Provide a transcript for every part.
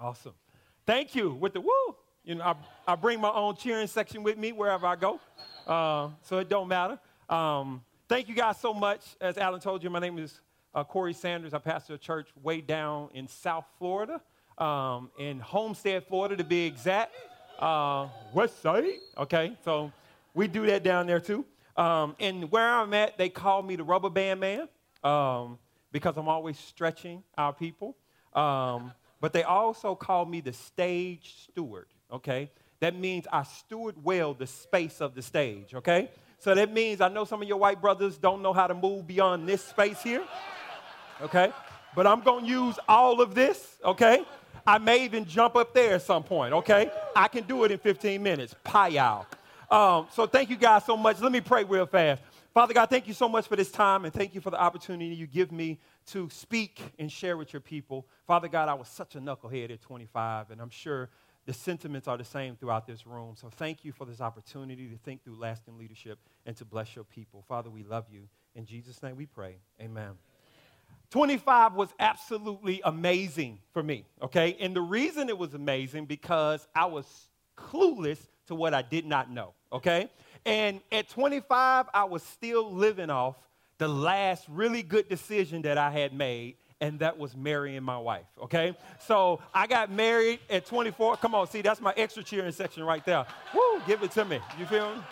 Awesome. Thank you. With the woo, you know, I, I bring my own cheering section with me wherever I go, uh, so it don't matter. Um, thank you guys so much. As Alan told you, my name is uh, Corey Sanders. I pastor a church way down in South Florida, um, in Homestead, Florida, to be exact. Uh, West Side. Okay, so we do that down there too. Um, and where I'm at, they call me the rubber band man um, because I'm always stretching our people. Um, but they also call me the stage steward, okay? That means I steward well the space of the stage, okay? So that means I know some of your white brothers don't know how to move beyond this space here, okay? But I'm gonna use all of this, okay? I may even jump up there at some point, okay? I can do it in 15 minutes. Pie Um, so thank you guys so much. Let me pray real fast. Father God, thank you so much for this time and thank you for the opportunity you give me to speak and share with your people. Father God, I was such a knucklehead at 25, and I'm sure the sentiments are the same throughout this room. So thank you for this opportunity to think through lasting leadership and to bless your people. Father, we love you. In Jesus' name we pray. Amen. 25 was absolutely amazing for me, okay? And the reason it was amazing because I was clueless to what I did not know, okay? And at 25, I was still living off the last really good decision that I had made, and that was marrying my wife, okay? So I got married at 24. Come on, see, that's my extra cheering section right there. Woo, give it to me. You feel me?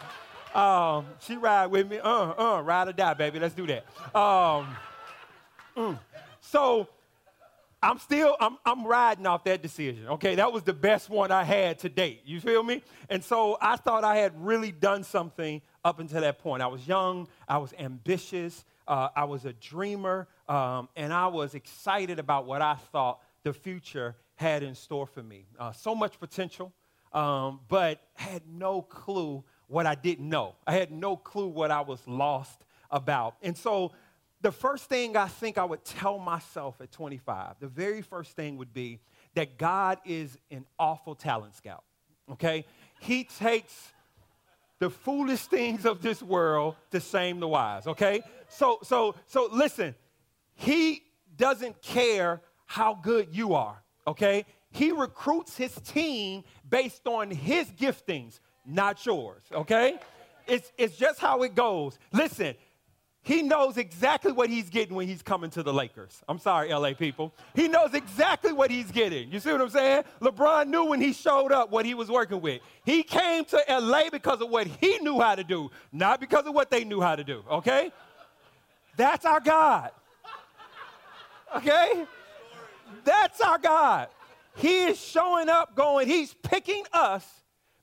Um, she ride with me. Uh, uh, ride or die, baby. Let's do that. Um, mm. So I'm still, I'm, I'm riding off that decision. Okay, that was the best one I had to date. You feel me? And so I thought I had really done something up until that point. I was young, I was ambitious, uh, I was a dreamer, um, and I was excited about what I thought the future had in store for me. Uh, so much potential, um, but had no clue what I didn't know. I had no clue what I was lost about. And so the first thing I think I would tell myself at 25, the very first thing would be that God is an awful talent scout. Okay? He takes the foolish things of this world to shame the wise, okay? So so so listen, he doesn't care how good you are, okay? He recruits his team based on his giftings, not yours, okay? It's, it's just how it goes. Listen, he knows exactly what he's getting when he's coming to the Lakers. I'm sorry, LA people. He knows exactly what he's getting. You see what I'm saying? LeBron knew when he showed up what he was working with. He came to LA because of what he knew how to do, not because of what they knew how to do, okay? That's our God. Okay? That's our God. He is showing up, going, He's picking us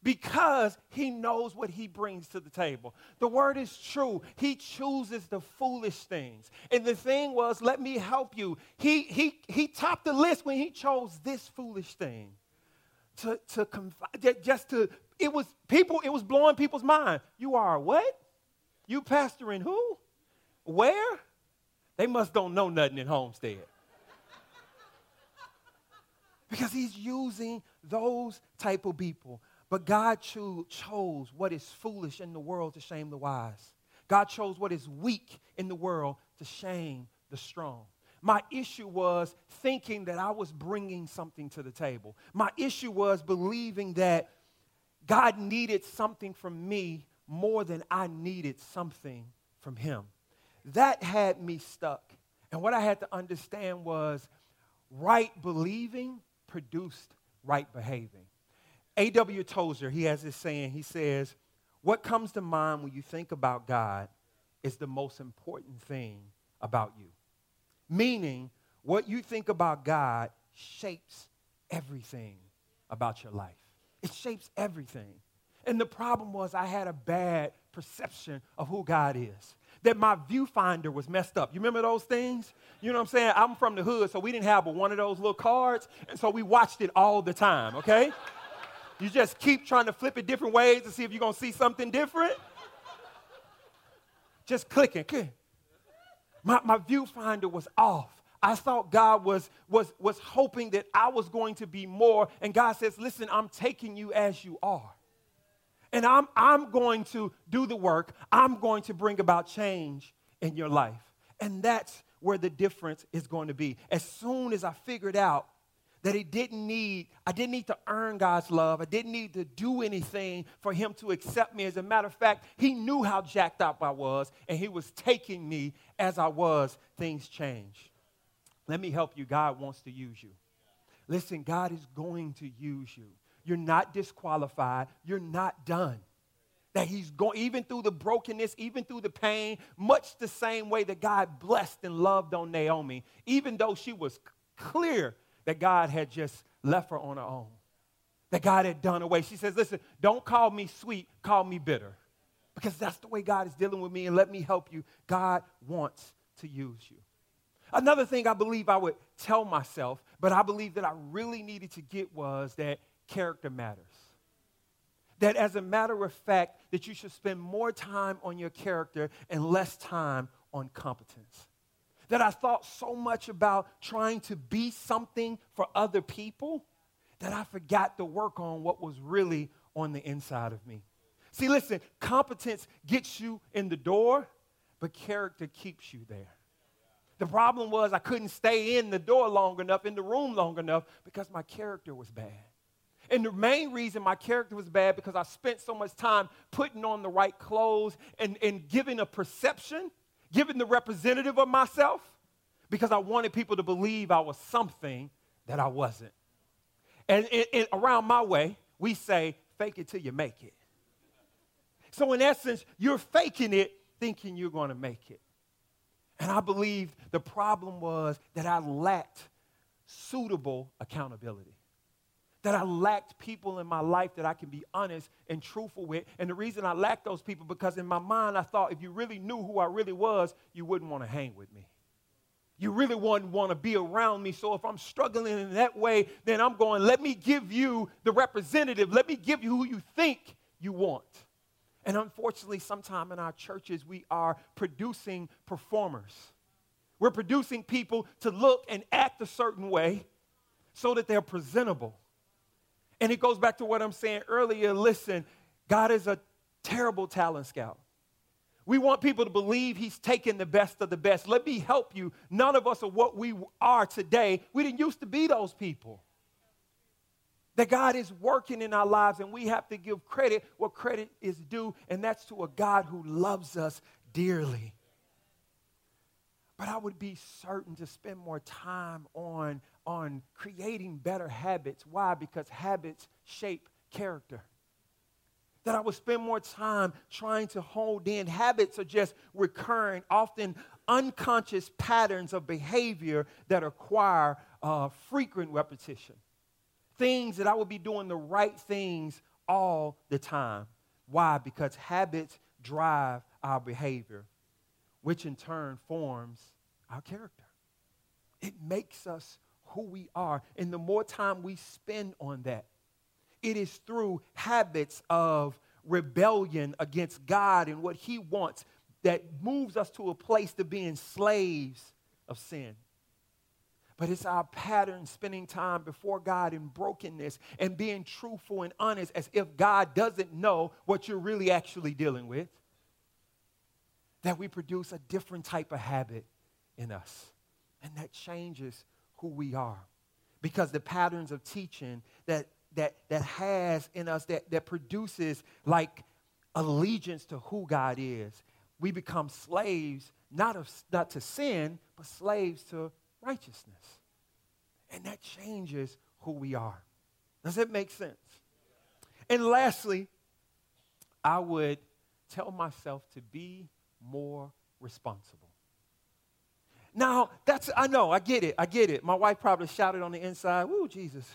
because he knows what he brings to the table. The word is true. He chooses the foolish things. And the thing was, let me help you. He, he, he topped the list when he chose this foolish thing to, to confi- just to, it was people, it was blowing people's mind. You are what? You pastoring who? Where? They must don't know nothing in Homestead. because he's using those type of people but God cho- chose what is foolish in the world to shame the wise. God chose what is weak in the world to shame the strong. My issue was thinking that I was bringing something to the table. My issue was believing that God needed something from me more than I needed something from Him. That had me stuck. And what I had to understand was right believing produced right behaving. A.W. Tozer, he has this saying, he says, What comes to mind when you think about God is the most important thing about you. Meaning, what you think about God shapes everything about your life. It shapes everything. And the problem was, I had a bad perception of who God is. That my viewfinder was messed up. You remember those things? You know what I'm saying? I'm from the hood, so we didn't have one of those little cards, and so we watched it all the time, okay? You just keep trying to flip it different ways to see if you're going to see something different. Just clicking. My, my viewfinder was off. I thought God was, was, was hoping that I was going to be more. And God says, Listen, I'm taking you as you are. And I'm, I'm going to do the work, I'm going to bring about change in your life. And that's where the difference is going to be. As soon as I figured out that it didn't need, I didn't need to earn God's love. I didn't need to do anything for him to accept me. As a matter of fact, he knew how jacked up I was, and he was taking me as I was. Things changed. Let me help you. God wants to use you. Listen, God is going to use you. You're not disqualified. You're not done. That He's going, even through the brokenness, even through the pain, much the same way that God blessed and loved on Naomi, even though she was clear that God had just left her on her own, that God had done away. She says, Listen, don't call me sweet, call me bitter. Because that's the way God is dealing with me, and let me help you. God wants to use you. Another thing I believe I would tell myself, but I believe that I really needed to get was that character matters. That as a matter of fact, that you should spend more time on your character and less time on competence that I thought so much about trying to be something for other people that I forgot to work on what was really on the inside of me. See, listen, competence gets you in the door, but character keeps you there. The problem was I couldn't stay in the door long enough, in the room long enough, because my character was bad. And the main reason my character was bad because I spent so much time putting on the right clothes and, and giving a perception giving the representative of myself because I wanted people to believe I was something that I wasn't. And around my way, we say, fake it till you make it. So, in essence, you're faking it thinking you're going to make it. And I believe the problem was that I lacked suitable accountability that I lacked people in my life that I can be honest and truthful with. And the reason I lacked those people because in my mind I thought if you really knew who I really was, you wouldn't want to hang with me. You really wouldn't want to be around me. So if I'm struggling in that way, then I'm going, let me give you the representative. Let me give you who you think you want. And unfortunately, sometime in our churches, we are producing performers. We're producing people to look and act a certain way so that they're presentable. And it goes back to what I'm saying earlier. Listen, God is a terrible talent scout. We want people to believe he's taking the best of the best. Let me help you. None of us are what we are today. We didn't used to be those people. That God is working in our lives, and we have to give credit what credit is due, and that's to a God who loves us dearly. But I would be certain to spend more time on on creating better habits. Why? Because habits shape character. That I would spend more time trying to hold in. Habits are just recurring, often unconscious patterns of behavior that acquire uh, frequent repetition. Things that I would be doing the right things all the time. Why? Because habits drive our behavior, which in turn forms our character. It makes us who we are. And the more time we spend on that, it is through habits of rebellion against God and what He wants that moves us to a place to being slaves of sin. But it's our pattern spending time before God in brokenness and being truthful and honest as if God doesn't know what you're really actually dealing with. That we produce a different type of habit in us. And that changes who we are. Because the patterns of teaching that, that, that has in us, that, that produces like allegiance to who God is, we become slaves, not, of, not to sin, but slaves to righteousness. And that changes who we are. Does that make sense? And lastly, I would tell myself to be more responsible. Now, that's, I know, I get it, I get it. My wife probably shouted on the inside, woo, Jesus.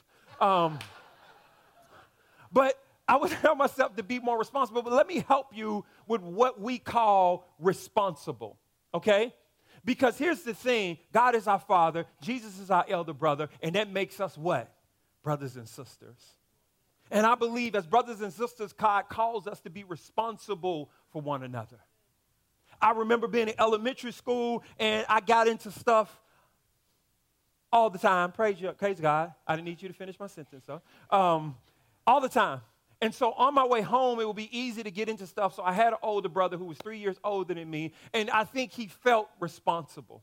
Um, but I would tell myself to be more responsible, but let me help you with what we call responsible, okay? Because here's the thing God is our father, Jesus is our elder brother, and that makes us what? Brothers and sisters. And I believe as brothers and sisters, God calls us to be responsible for one another. I remember being in elementary school and I got into stuff all the time. Praise, you, praise God. I didn't need you to finish my sentence, so um, all the time. And so on my way home, it would be easy to get into stuff. So I had an older brother who was three years older than me, and I think he felt responsible.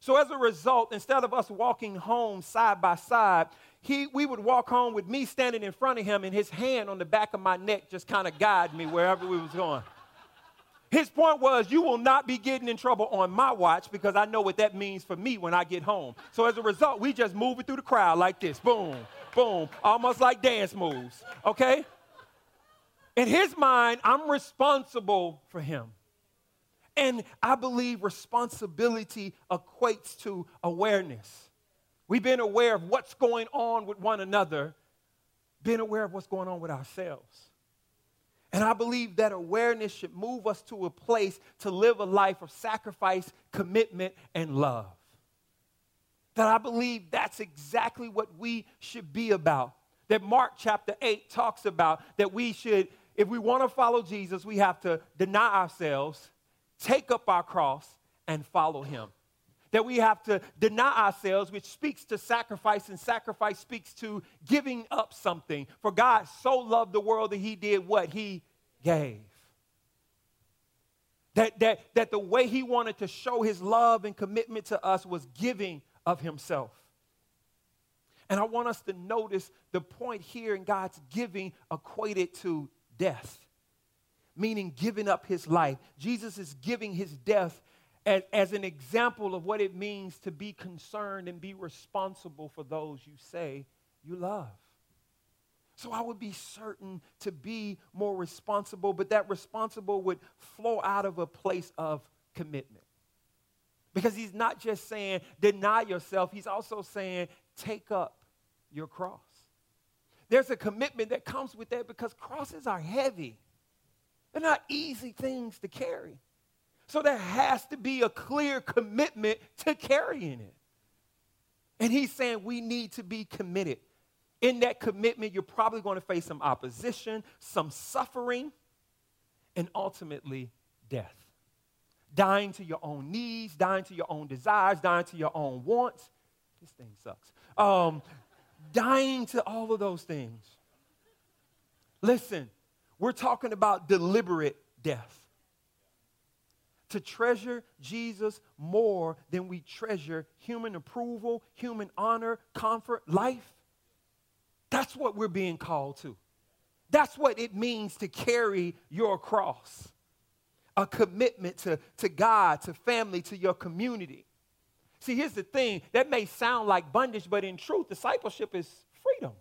So as a result, instead of us walking home side by side, he, we would walk home with me standing in front of him and his hand on the back of my neck just kind of guide me wherever we was going. His point was, you will not be getting in trouble on my watch because I know what that means for me when I get home. So as a result, we just move it through the crowd like this boom, boom, almost like dance moves, okay? In his mind, I'm responsible for him. And I believe responsibility equates to awareness. We've been aware of what's going on with one another, been aware of what's going on with ourselves. And I believe that awareness should move us to a place to live a life of sacrifice, commitment, and love. That I believe that's exactly what we should be about. That Mark chapter 8 talks about that we should, if we want to follow Jesus, we have to deny ourselves, take up our cross, and follow him. That we have to deny ourselves, which speaks to sacrifice, and sacrifice speaks to giving up something. For God so loved the world that he did what? He gave. That, that, that the way he wanted to show his love and commitment to us was giving of himself. And I want us to notice the point here in God's giving equated to death, meaning giving up his life. Jesus is giving his death as, as an example of what it means to be concerned and be responsible for those you say you love. So I would be certain to be more responsible, but that responsible would flow out of a place of commitment. Because he's not just saying deny yourself, he's also saying take up your cross. There's a commitment that comes with that because crosses are heavy. They're not easy things to carry. So there has to be a clear commitment to carrying it. And he's saying we need to be committed in that commitment, you're probably going to face some opposition, some suffering, and ultimately death. Dying to your own needs, dying to your own desires, dying to your own wants. This thing sucks. Um, dying to all of those things. Listen, we're talking about deliberate death. To treasure Jesus more than we treasure human approval, human honor, comfort, life that's what we're being called to. That's what it means to carry your cross a commitment to, to God, to family, to your community. See, here's the thing that may sound like bondage, but in truth, discipleship is freedom.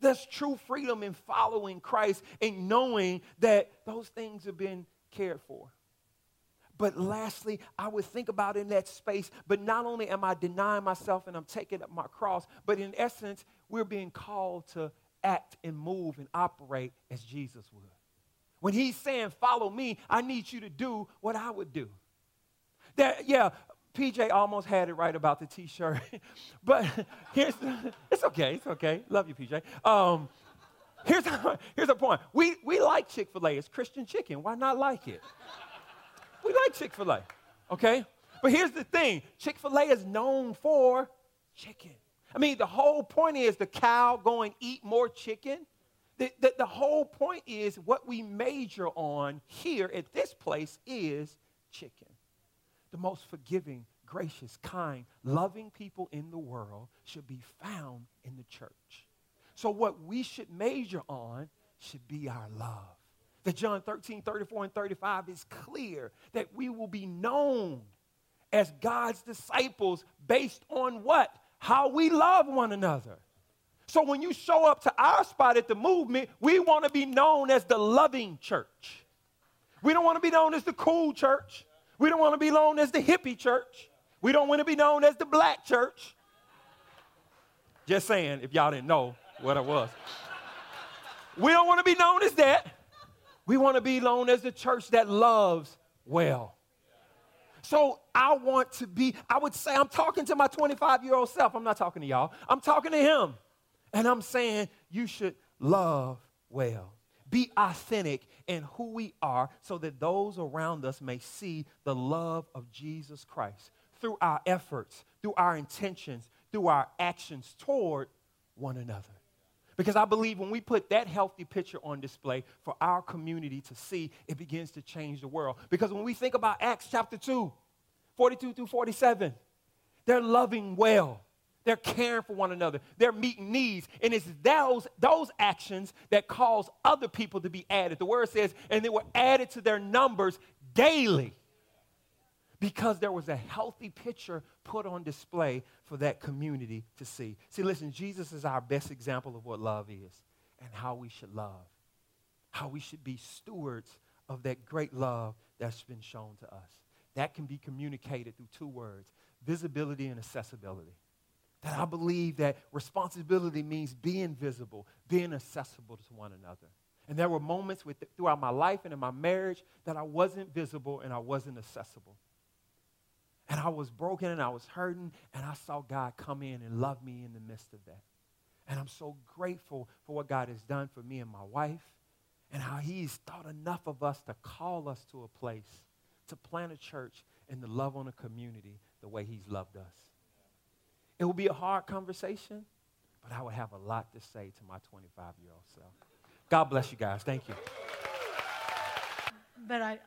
There's true freedom in following Christ and knowing that those things have been cared for. But lastly, I would think about in that space, but not only am I denying myself and I'm taking up my cross, but in essence, we're being called to act and move and operate as Jesus would. When he's saying, follow me, I need you to do what I would do. That, yeah, PJ almost had it right about the t-shirt. but here's, the, it's okay, it's okay. Love you, PJ. Um, here's, here's the point. We, we like Chick-fil-A. It's Christian chicken. Why not like it? We like Chick fil A, okay? But here's the thing Chick fil A is known for chicken. I mean, the whole point is the cow going eat more chicken. The, the, the, whole point is what we major on here at this place is chicken. The most forgiving, gracious, kind, loving people in the world should be found in the church. So, what we should major on should be our love that John 13, 34, and 35 is clear that we will be known as God's disciples based on what? How we love one another. So when you show up to our spot at the movement, we want to be known as the loving church. We don't want to be known as the cool church. We don't want to be known as the hippie church. We don't want to be known as the black church. Just saying, if y'all didn't know what it was. We don't want to be known as that. We want to be known as the church that loves well. So I want to be, I would say, I'm talking to my 25 year old self. I'm not talking to y'all. I'm talking to him. And I'm saying, you should love well. Be authentic in who we are so that those around us may see the love of Jesus Christ through our efforts, through our intentions, through our actions toward one another. Because I believe when we put that healthy picture on display for our community to see, it begins to change the world. Because when we think about Acts chapter 2, 42 through 47. They're loving well. They're caring for one another. They're meeting needs. And it's those, those actions that cause other people to be added. The word says, and they were added to their numbers daily because there was a healthy picture put on display for that community to see. See, listen, Jesus is our best example of what love is and how we should love, how we should be stewards of that great love that's been shown to us. That can be communicated through two words visibility and accessibility. That I believe that responsibility means being visible, being accessible to one another. And there were moments with, throughout my life and in my marriage that I wasn't visible and I wasn't accessible. And I was broken and I was hurting, and I saw God come in and love me in the midst of that. And I'm so grateful for what God has done for me and my wife, and how He's thought enough of us to call us to a place, to plant a church, and to love on a community the way He's loved us. It will be a hard conversation, but I will have a lot to say to my 25 year old self. God bless you guys. Thank you. But I,